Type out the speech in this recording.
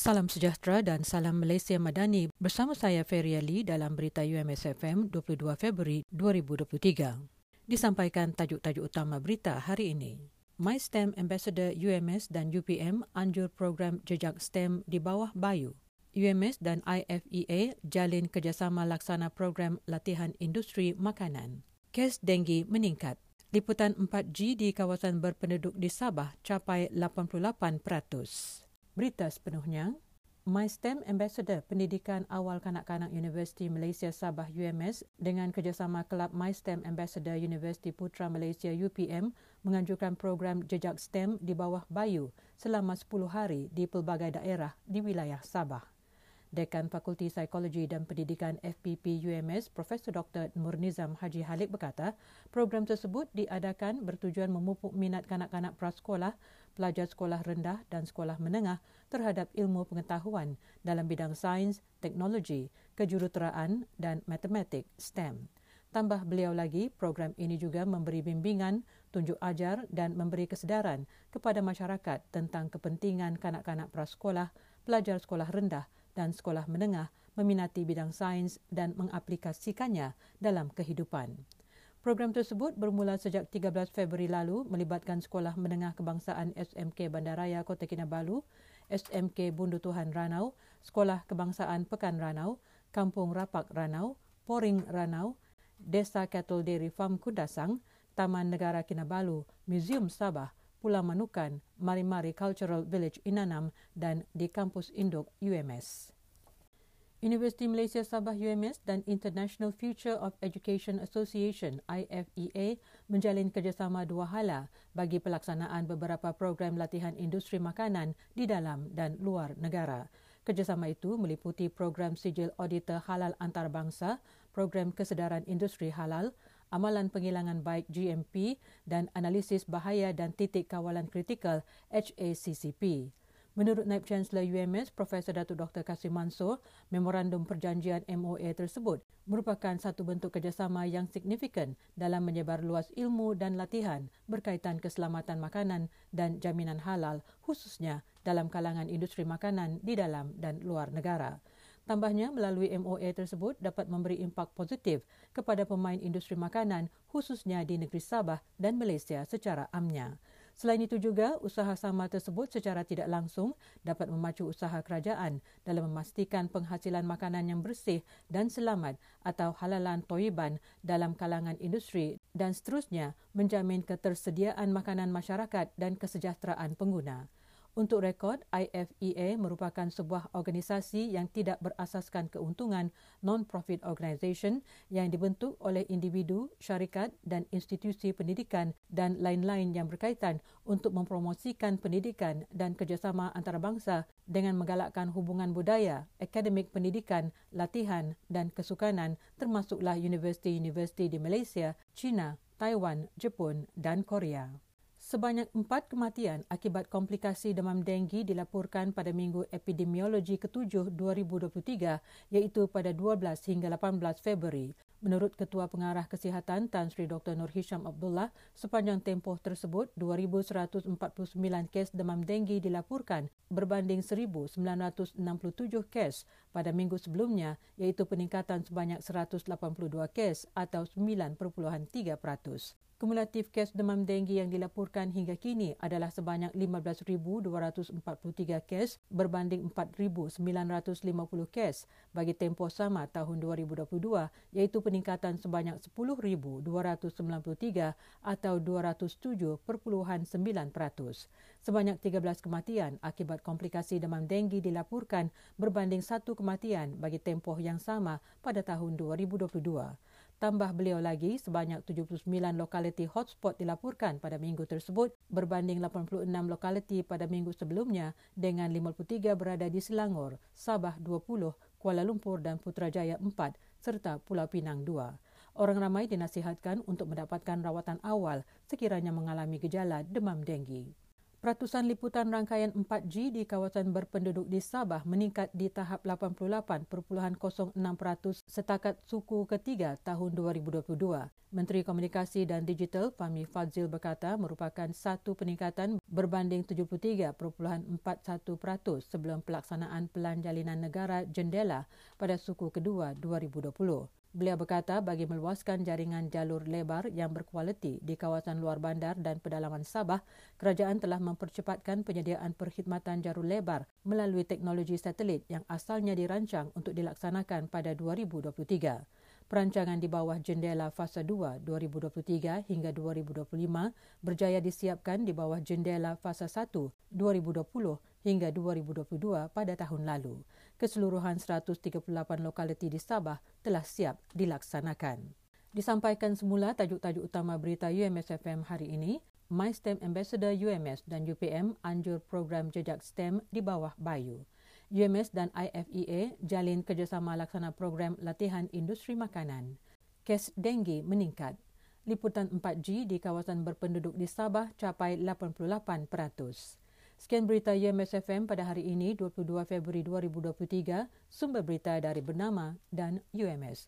Salam sejahtera dan salam Malaysia Madani bersama saya Feria Lee dalam berita UMS FM 22 Februari 2023. Disampaikan tajuk-tajuk utama berita hari ini. MySTEM Ambassador UMS dan UPM anjur program jejak STEM di bawah Bayu. UMS dan IFEA jalin kerjasama laksana program latihan industri makanan. Kes denggi meningkat. Liputan 4G di kawasan berpenduduk di Sabah capai 88%. Berita sepenuhnya, MySTEM Ambassador Pendidikan Awal Kanak-Kanak Universiti Malaysia Sabah UMS dengan kerjasama Kelab MySTEM Ambassador Universiti Putra Malaysia UPM menganjurkan program jejak STEM di bawah Bayu selama 10 hari di pelbagai daerah di wilayah Sabah. Dekan Fakulti Psikologi dan Pendidikan FPP UMS Profesor Dr. Nurnizam Haji Halik berkata, program tersebut diadakan bertujuan memupuk minat kanak-kanak prasekolah, pelajar sekolah rendah dan sekolah menengah terhadap ilmu pengetahuan dalam bidang sains, teknologi, kejuruteraan dan matematik STEM. Tambah beliau lagi, program ini juga memberi bimbingan, tunjuk ajar dan memberi kesedaran kepada masyarakat tentang kepentingan kanak-kanak prasekolah, pelajar sekolah rendah dan sekolah menengah meminati bidang sains dan mengaplikasikannya dalam kehidupan. Program tersebut bermula sejak 13 Februari lalu melibatkan Sekolah Menengah Kebangsaan SMK Bandaraya Kota Kinabalu, SMK Bundu Tuhan Ranau, Sekolah Kebangsaan Pekan Ranau, Kampung Rapak Ranau, Poring Ranau, Desa Cattle Dairy Farm Kundasang, Taman Negara Kinabalu, Museum Sabah, Pulau Manukan, Mari-Mari Cultural Village Inanam dan di kampus induk UMS. Universiti Malaysia Sabah UMS dan International Future of Education Association IFEA menjalin kerjasama dua hala bagi pelaksanaan beberapa program latihan industri makanan di dalam dan luar negara. Kerjasama itu meliputi program sijil auditor halal antarabangsa, program kesedaran industri halal, amalan penghilangan baik GMP dan analisis bahaya dan titik kawalan kritikal HACCP. Menurut Naib Chancellor UMS, Profesor Datuk Dr. Kasim Mansur, memorandum perjanjian MOA tersebut merupakan satu bentuk kerjasama yang signifikan dalam menyebar luas ilmu dan latihan berkaitan keselamatan makanan dan jaminan halal khususnya dalam kalangan industri makanan di dalam dan luar negara. Tambahnya, melalui MOA tersebut dapat memberi impak positif kepada pemain industri makanan khususnya di negeri Sabah dan Malaysia secara amnya. Selain itu juga, usaha sama tersebut secara tidak langsung dapat memacu usaha kerajaan dalam memastikan penghasilan makanan yang bersih dan selamat atau halalan toiban dalam kalangan industri dan seterusnya menjamin ketersediaan makanan masyarakat dan kesejahteraan pengguna. Untuk rekod, IFEA merupakan sebuah organisasi yang tidak berasaskan keuntungan non-profit organisation yang dibentuk oleh individu, syarikat dan institusi pendidikan dan lain-lain yang berkaitan untuk mempromosikan pendidikan dan kerjasama antarabangsa dengan menggalakkan hubungan budaya, akademik pendidikan, latihan dan kesukanan termasuklah universiti-universiti di Malaysia, China, Taiwan, Jepun dan Korea. Sebanyak empat kematian akibat komplikasi demam denggi dilaporkan pada Minggu Epidemiologi ke-7 2023 iaitu pada 12 hingga 18 Februari. Menurut Ketua Pengarah Kesihatan Tan Sri Dr. Nur Hisham Abdullah, sepanjang tempoh tersebut 2,149 kes demam denggi dilaporkan berbanding 1,967 kes pada minggu sebelumnya iaitu peningkatan sebanyak 182 kes atau 9.3 peratus. Kumulatif kes demam denggi yang dilaporkan hingga kini adalah sebanyak 15,243 kes berbanding 4,950 kes bagi tempoh sama tahun 2022 iaitu peningkatan sebanyak 10,293 atau 207.9%. Sebanyak 13 kematian akibat komplikasi demam denggi dilaporkan berbanding satu kematian bagi tempoh yang sama pada tahun 2022. Tambah beliau lagi, sebanyak 79 lokaliti hotspot dilaporkan pada minggu tersebut berbanding 86 lokaliti pada minggu sebelumnya dengan 53 berada di Selangor, Sabah 20, Kuala Lumpur dan Putrajaya 4 serta Pulau Pinang 2. Orang ramai dinasihatkan untuk mendapatkan rawatan awal sekiranya mengalami gejala demam denggi. Peratusan liputan rangkaian 4G di kawasan berpenduduk di Sabah meningkat di tahap 88.06% setakat suku ketiga tahun 2022. Menteri Komunikasi dan Digital Fahmi Fadzil berkata merupakan satu peningkatan berbanding 73.41% sebelum pelaksanaan Pelan Jalinan Negara Jendela pada suku kedua 2020. Beliau berkata bagi meluaskan jaringan jalur lebar yang berkualiti di kawasan luar bandar dan pedalaman Sabah, kerajaan telah mempercepatkan penyediaan perkhidmatan jalur lebar melalui teknologi satelit yang asalnya dirancang untuk dilaksanakan pada 2023. Perancangan di bawah jendela fasa 2 2023 hingga 2025 berjaya disiapkan di bawah jendela fasa 1 2020 hingga 2022 pada tahun lalu. Keseluruhan 138 lokaliti di Sabah telah siap dilaksanakan. Disampaikan semula tajuk-tajuk utama berita UMSFM hari ini, MySTEM Ambassador UMS dan UPM anjur program jejak STEM di bawah Bayu. UMS dan IFEA jalin kerjasama laksana program latihan industri makanan. Kes denggi meningkat. Liputan 4G di kawasan berpenduduk di Sabah capai 88%. Sekian berita UMS FM pada hari ini 22 Februari 2023, sumber berita dari Bernama dan UMS.